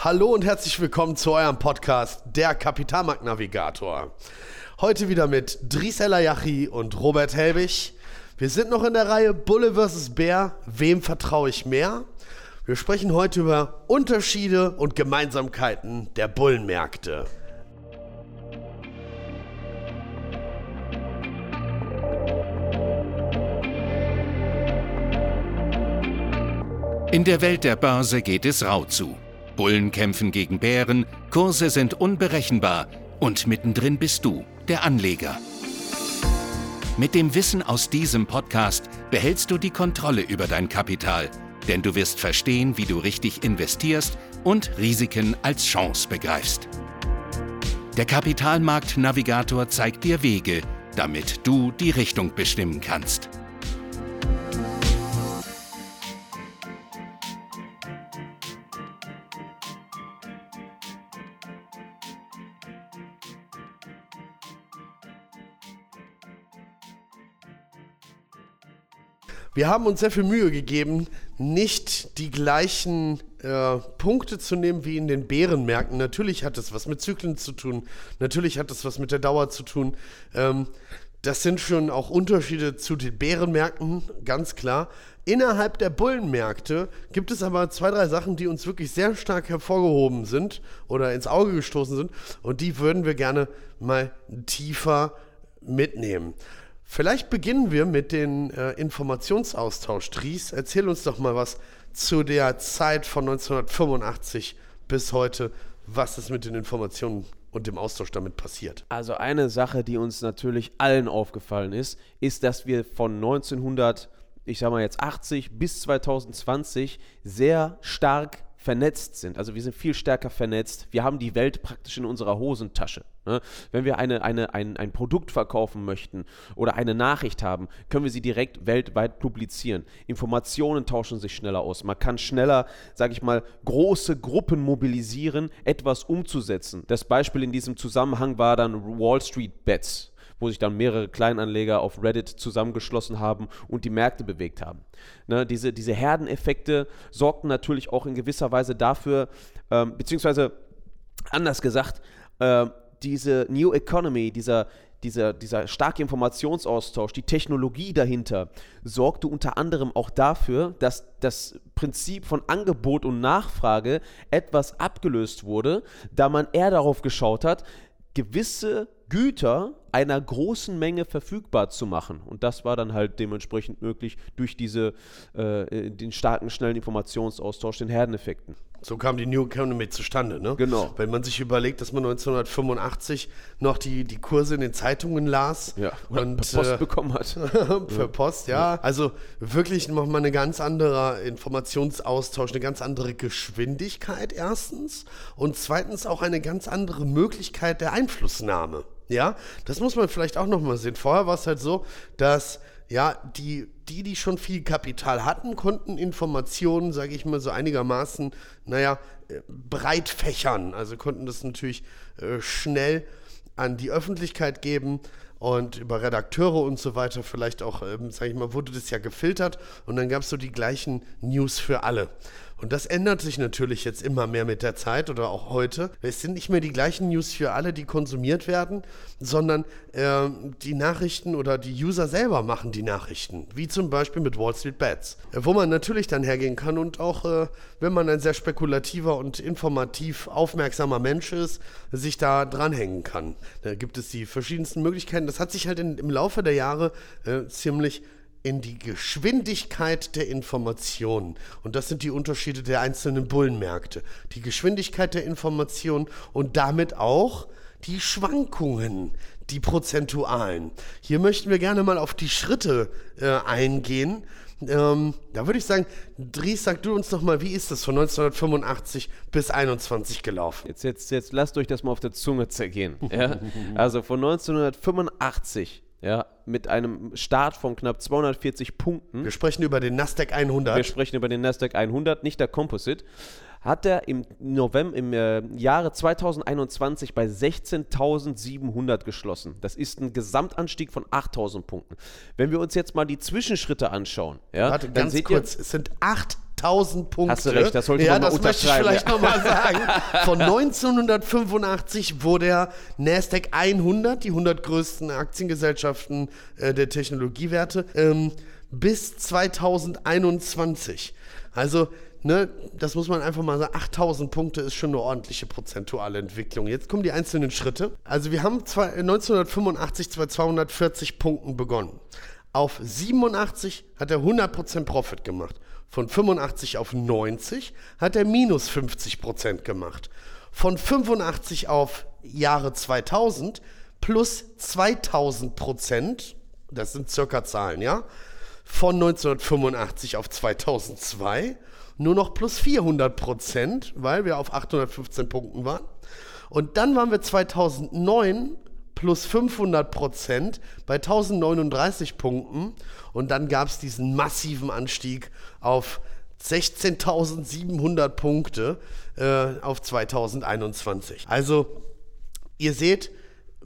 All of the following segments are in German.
Hallo und herzlich willkommen zu eurem Podcast, der Kapitalmarktnavigator. Heute wieder mit Dries Elayachi und Robert Helbig. Wir sind noch in der Reihe Bulle vs. Bär. Wem vertraue ich mehr? Wir sprechen heute über Unterschiede und Gemeinsamkeiten der Bullenmärkte. In der Welt der Börse geht es rau zu. Bullen kämpfen gegen Bären, Kurse sind unberechenbar und mittendrin bist du, der Anleger. Mit dem Wissen aus diesem Podcast behältst du die Kontrolle über dein Kapital, denn du wirst verstehen, wie du richtig investierst und Risiken als Chance begreifst. Der Kapitalmarkt-Navigator zeigt dir Wege, damit du die Richtung bestimmen kannst. Wir haben uns sehr viel Mühe gegeben, nicht die gleichen äh, Punkte zu nehmen wie in den Bärenmärkten. Natürlich hat es was mit Zyklen zu tun, natürlich hat es was mit der Dauer zu tun. Ähm, das sind schon auch Unterschiede zu den Bärenmärkten, ganz klar. Innerhalb der Bullenmärkte gibt es aber zwei, drei Sachen, die uns wirklich sehr stark hervorgehoben sind oder ins Auge gestoßen sind. Und die würden wir gerne mal tiefer mitnehmen. Vielleicht beginnen wir mit dem äh, Informationsaustausch. Dries, erzähl uns doch mal was zu der Zeit von 1985 bis heute. Was ist mit den Informationen und dem Austausch damit passiert? Also eine Sache, die uns natürlich allen aufgefallen ist, ist, dass wir von 1900, ich sag mal jetzt 80 bis 2020 sehr stark vernetzt sind. Also wir sind viel stärker vernetzt. Wir haben die Welt praktisch in unserer Hosentasche. Ne? Wenn wir eine, eine, ein, ein Produkt verkaufen möchten oder eine Nachricht haben, können wir sie direkt weltweit publizieren. Informationen tauschen sich schneller aus. Man kann schneller, sage ich mal, große Gruppen mobilisieren, etwas umzusetzen. Das Beispiel in diesem Zusammenhang war dann Wall Street Bets wo sich dann mehrere Kleinanleger auf Reddit zusammengeschlossen haben und die Märkte bewegt haben. Ne, diese, diese Herdeneffekte sorgten natürlich auch in gewisser Weise dafür, ähm, beziehungsweise anders gesagt, äh, diese New Economy, dieser, dieser, dieser starke Informationsaustausch, die Technologie dahinter, sorgte unter anderem auch dafür, dass das Prinzip von Angebot und Nachfrage etwas abgelöst wurde, da man eher darauf geschaut hat, gewisse Güter einer großen Menge verfügbar zu machen. Und das war dann halt dementsprechend möglich durch diese, äh, den starken, schnellen Informationsaustausch, den Herdeneffekten. So kam die New Economy zustande, ne? Genau. Wenn man sich überlegt, dass man 1985 noch die, die Kurse in den Zeitungen las ja, und per Post äh, bekommen hat. für Post, ja. Also wirklich nochmal eine ganz andere Informationsaustausch, eine ganz andere Geschwindigkeit erstens und zweitens auch eine ganz andere Möglichkeit der Einflussnahme. Ja, das muss man vielleicht auch nochmal sehen. Vorher war es halt so, dass ja, die, die, die schon viel Kapital hatten, konnten Informationen, sage ich mal, so einigermaßen, naja, äh, breit fächern. Also konnten das natürlich äh, schnell an die Öffentlichkeit geben und über Redakteure und so weiter vielleicht auch, ähm, sage ich mal, wurde das ja gefiltert und dann gab es so die gleichen News für alle. Und das ändert sich natürlich jetzt immer mehr mit der Zeit oder auch heute. Es sind nicht mehr die gleichen News für alle, die konsumiert werden, sondern äh, die Nachrichten oder die User selber machen die Nachrichten. Wie zum Beispiel mit Wall Street Bets. Äh, wo man natürlich dann hergehen kann und auch, äh, wenn man ein sehr spekulativer und informativ aufmerksamer Mensch ist, sich da dranhängen kann. Da gibt es die verschiedensten Möglichkeiten. Das hat sich halt in, im Laufe der Jahre äh, ziemlich in die Geschwindigkeit der Informationen. Und das sind die Unterschiede der einzelnen Bullenmärkte. Die Geschwindigkeit der Informationen und damit auch die Schwankungen, die prozentualen. Hier möchten wir gerne mal auf die Schritte äh, eingehen. Ähm, da würde ich sagen, Dries, sag du uns doch mal, wie ist das von 1985 bis 21 gelaufen? Jetzt, jetzt, jetzt lasst euch das mal auf der Zunge zergehen. Ja? Also von 1985 ja, mit einem Start von knapp 240 Punkten. Wir sprechen über den Nasdaq 100. Wir sprechen über den Nasdaq 100, nicht der Composite. hat er im November, im äh, Jahre 2021 bei 16.700 geschlossen. Das ist ein Gesamtanstieg von 8.000 Punkten. Wenn wir uns jetzt mal die Zwischenschritte anschauen, ja, Warte, dann ganz seht kurz, ihr, es sind 8000 Punkte. Hast du recht, das sollte ja, man mal das möchte ich vielleicht ja. nochmal sagen. Von 1985, wo der Nasdaq 100, die 100 größten Aktiengesellschaften äh, der Technologiewerte, ähm, bis 2021. Also, ne, das muss man einfach mal sagen, 8000 Punkte ist schon eine ordentliche prozentuale Entwicklung. Jetzt kommen die einzelnen Schritte. Also wir haben zwei, 1985 bei 240 Punkten begonnen. Auf 87 hat er 100% Profit gemacht. Von 85 auf 90 hat er minus 50% gemacht. Von 85 auf Jahre 2000 plus 2000 Prozent, das sind circa Zahlen, ja, von 1985 auf 2002 nur noch plus 400 Prozent, weil wir auf 815 Punkten waren. Und dann waren wir 2009 plus 500 Prozent bei 1039 Punkten. Und dann gab es diesen massiven Anstieg auf 16.700 Punkte äh, auf 2021. Also, ihr seht,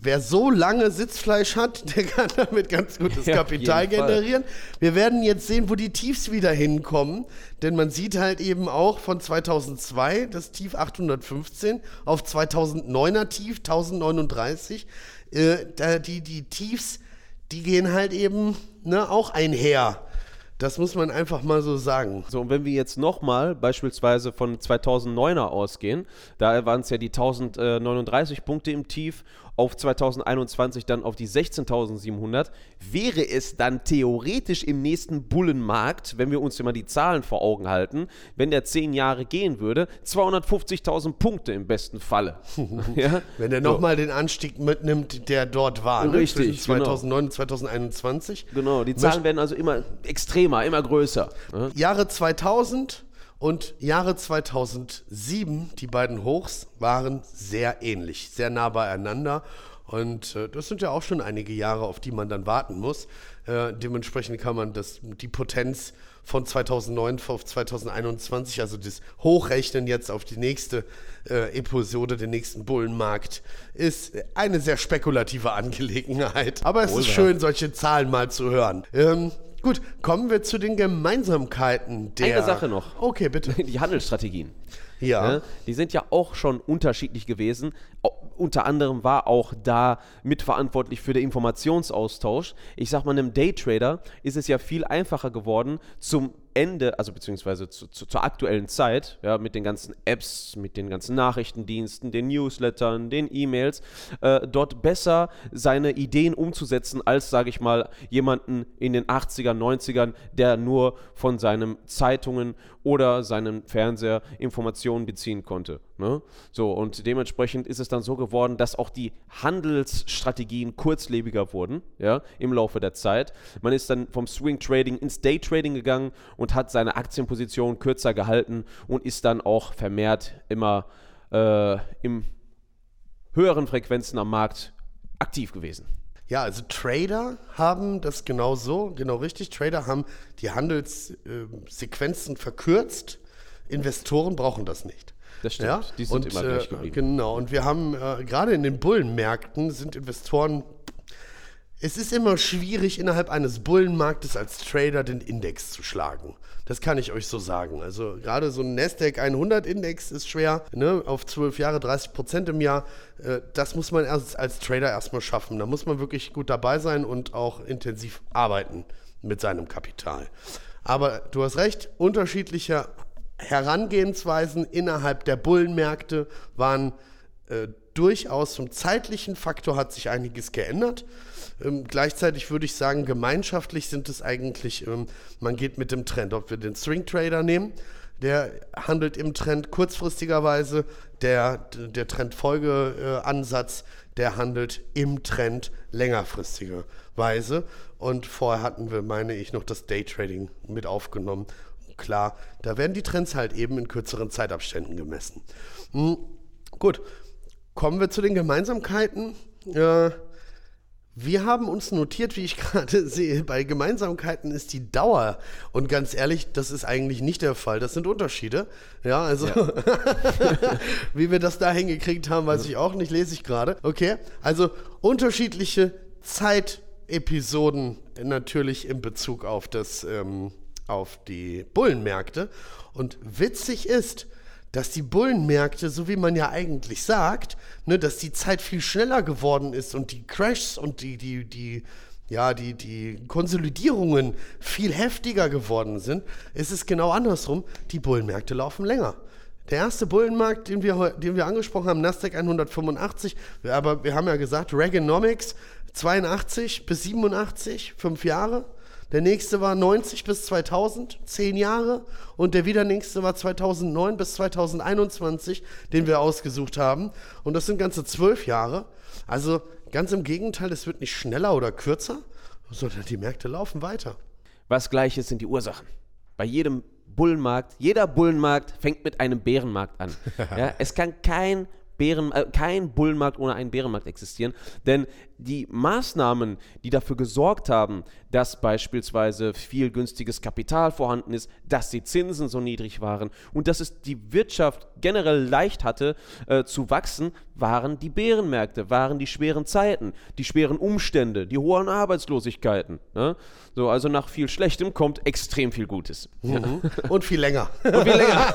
wer so lange Sitzfleisch hat, der kann damit ganz gutes Ja, Kapital Fall. generieren. Wir werden jetzt sehen, wo die Tiefs wieder hinkommen, denn man sieht halt eben auch von 2002 das Tief 815 auf 2009er Tief 1039. Äh, da die, die Tiefs, die gehen halt eben ne, auch einher. Das muss man einfach mal so sagen. So, und wenn wir jetzt nochmal beispielsweise von 2009er ausgehen, da waren es ja die 1039 Punkte im Tief, auf 2021 dann auf die 16.700, wäre es dann theoretisch im nächsten Bullenmarkt, wenn wir uns immer die Zahlen vor Augen halten, wenn der 10 Jahre gehen würde, 250.000 Punkte im besten Falle. ja? Wenn er So. nochmal den Anstieg mitnimmt, der dort war, ne? Richtig, zwischen 2009 und 2021. Genau, die Zahlen werden also immer extremer, immer größer. ne? Jahre 2000 und Jahre 2007, die beiden Hochs, waren sehr ähnlich, sehr nah beieinander. Und äh, das sind ja auch schon einige Jahre, auf die man dann warten muss. Äh, dementsprechend kann man das, die Potenz von 2009 auf 2021, also das Hochrechnen jetzt auf die nächste äh, Episode, den nächsten Bullenmarkt, ist eine sehr spekulative Angelegenheit. Aber es ist schön, solche Zahlen mal zu hören. Ähm, gut, kommen wir zu den Gemeinsamkeiten der. Eine Sache noch. Okay, bitte. Die Handelsstrategien. Ja. Ne? Die sind ja auch schon unterschiedlich gewesen. Unter anderem war auch da mitverantwortlich für den Informationsaustausch. Ich sag mal, einem Daytrader ist es ja viel einfacher geworden, zum Ende, also beziehungsweise zu, zu, zur aktuellen Zeit, ja, mit den ganzen Apps, mit den ganzen Nachrichtendiensten, den Newslettern, den E-Mails, äh, dort besser seine Ideen umzusetzen, als, sage ich mal, jemanden in den 80ern, 90ern, der nur von seinen Zeitungen oder seinem Fernseher Informationen beziehen konnte. Ne? So, und dementsprechend ist es dann so geworden, dass auch die Handelsstrategien kurzlebiger wurden, ja, im Laufe der Zeit. Man ist dann vom Swing Trading ins Day Trading gegangen und hat seine Aktienposition kürzer gehalten und ist dann auch vermehrt immer äh, im höheren Frequenzen am Markt aktiv gewesen. Ja, also Trader haben das genau so, genau richtig. Trader haben die Handelssequenzen verkürzt. Investoren brauchen das nicht. Das stimmt, Ja? die sind und, immer gleich äh, geblieben. Genau, und wir haben äh, gerade in den Bullenmärkten sind Investoren. Es ist immer schwierig, innerhalb eines Bullenmarktes als Trader den Index zu schlagen. Das kann ich euch so sagen. Also gerade so ein Nasdaq 100 Index ist schwer, ne? auf 12 Jahre 30 Prozent im Jahr. Äh, das muss man erst als Trader erstmal schaffen. Da muss man wirklich gut dabei sein und auch intensiv arbeiten mit seinem Kapital. Aber du hast recht, unterschiedliche Herangehensweisen innerhalb der Bullenmärkte waren äh, durchaus zum zeitlichen Faktor hat sich einiges geändert. Ähm, gleichzeitig würde ich sagen, gemeinschaftlich sind es eigentlich, ähm, man geht mit dem Trend. Ob wir den String Trader nehmen, der handelt im Trend kurzfristigerweise, der, der Trendfolgeansatz, der handelt im Trend längerfristigerweise. Und vorher hatten wir, meine ich, noch das Daytrading mit aufgenommen. Klar, da werden die Trends halt eben in kürzeren Zeitabständen gemessen. Hm, gut, kommen wir zu den Gemeinsamkeiten. Äh, Wir haben uns notiert, wie ich gerade sehe, bei Gemeinsamkeiten ist die Dauer. Und ganz ehrlich, das ist eigentlich nicht der Fall. Das sind Unterschiede. Ja, also ja. wie wir das da hingekriegt haben, weiß ich auch nicht, lese ich gerade. Okay, also unterschiedliche Zeitepisoden natürlich in Bezug auf das, ähm, auf die Bullenmärkte. Und witzig ist, dass die Bullenmärkte, so wie man ja eigentlich sagt, ne, dass die Zeit viel schneller geworden ist und die Crashs und die, die, die, ja, die, die Konsolidierungen viel heftiger geworden sind, ist es genau andersrum. Die Bullenmärkte laufen länger. Der erste Bullenmarkt, den wir, den wir angesprochen haben, Nasdaq 185, aber wir haben ja gesagt, Reaganomics 82 bis 87, fünf Jahre. Der nächste war 90 bis 2000, zehn Jahre. Und der wieder nächste war 2009 bis 2021, den wir ausgesucht haben. Und das sind ganze zwölf Jahre. Also ganz im Gegenteil, es wird nicht schneller oder kürzer, sondern die Märkte laufen weiter. Was gleiches sind die Ursachen. Bei jedem Bullenmarkt, jeder Bullenmarkt fängt mit einem Bärenmarkt an. Ja, es kann kein Bären, äh, kein Bullenmarkt ohne einen Bärenmarkt existieren. Denn die Maßnahmen, die dafür gesorgt haben, dass beispielsweise viel günstiges Kapital vorhanden ist, dass die Zinsen so niedrig waren und dass es die Wirtschaft generell leicht hatte äh, zu wachsen, waren die Bärenmärkte, waren die schweren Zeiten, die schweren Umstände, die hohen Arbeitslosigkeiten. Ne? So, also nach viel Schlechtem kommt extrem viel Gutes. Mhm. Und viel länger. Und viel länger.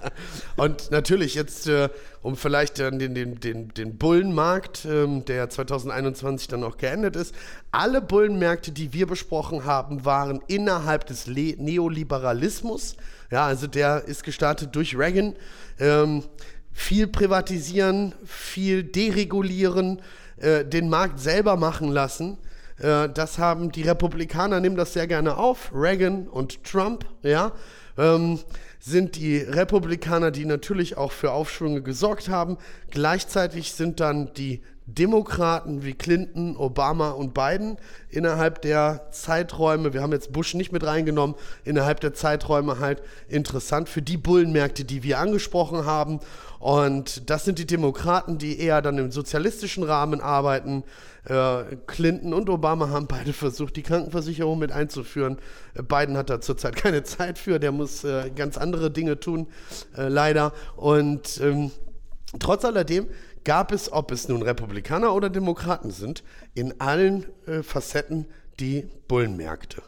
Und natürlich jetzt, äh, um vielleicht den, den, den, den Bullenmarkt, ähm, der 2021 dann auch geendet ist. Alle Bullenmärkte, die wir besprochen haben, waren innerhalb des Le Neoliberalismus. Ja, also der ist gestartet durch Reagan. Ähm, viel privatisieren, viel deregulieren, äh, den Markt selber machen lassen. Äh, das haben die Republikaner, nehmen das sehr gerne auf, Reagan und Trump, ja. Ähm, sind die Republikaner, die natürlich auch für Aufschwünge gesorgt haben. Gleichzeitig sind dann die Demokraten wie Clinton, Obama und Biden innerhalb der Zeiträume, wir haben jetzt Bush nicht mit reingenommen, innerhalb der Zeiträume halt interessant für die Bullenmärkte, die wir angesprochen haben. Und das sind die Demokraten, die eher dann im sozialistischen Rahmen arbeiten. Äh, Clinton und Obama haben beide versucht, die Krankenversicherung mit einzuführen. Äh, Biden hat da zurzeit keine Zeit für, der muss äh, ganz andere Dinge tun, äh, leider. Und ähm, trotz alledem gab es, ob es nun Republikaner oder Demokraten sind, in allen äh, Facetten die Bullenmärkte.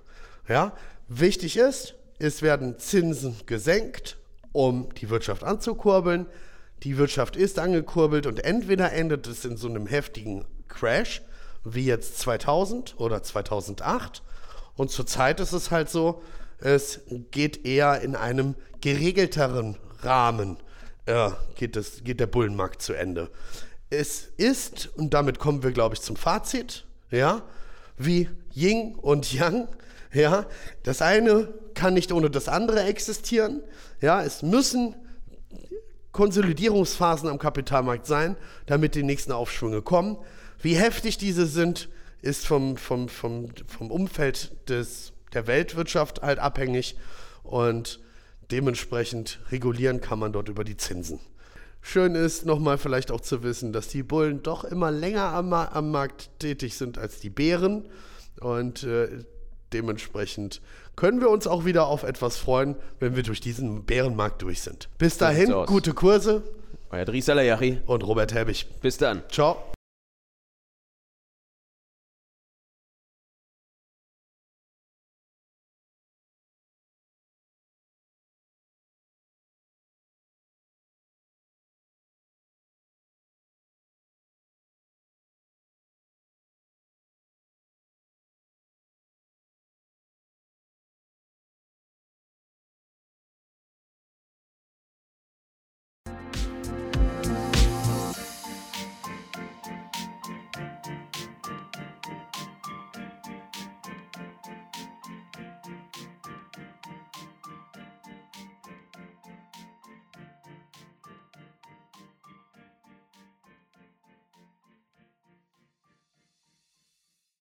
Ja? Wichtig ist, es werden Zinsen gesenkt, um die Wirtschaft anzukurbeln. Die Wirtschaft ist angekurbelt und entweder endet es in so einem heftigen Crash wie jetzt 2000 oder 2008 und zurzeit ist es halt so, es geht eher in einem geregelteren Rahmen äh, geht, das, geht der Bullenmarkt zu Ende. Es ist, und damit kommen wir, glaube ich, zum Fazit, ja, wie Yin und Yang, ja, das eine kann nicht ohne das andere existieren, ja, es müssen Konsolidierungsphasen am Kapitalmarkt sein, damit die nächsten Aufschwünge kommen. Wie heftig diese sind, ist vom, vom, vom, vom Umfeld des, der Weltwirtschaft halt abhängig und Dementsprechend regulieren kann man dort über die Zinsen. Schön ist nochmal vielleicht auch zu wissen, dass die Bullen doch immer länger am, am Markt tätig sind als die Bären. Und äh, dementsprechend können wir uns auch wieder auf etwas freuen, wenn wir durch diesen Bärenmarkt durch sind. Bis dahin, gute Kurse. Euer Dries Alayari und Robert Helbig. Bis dann. Ciao.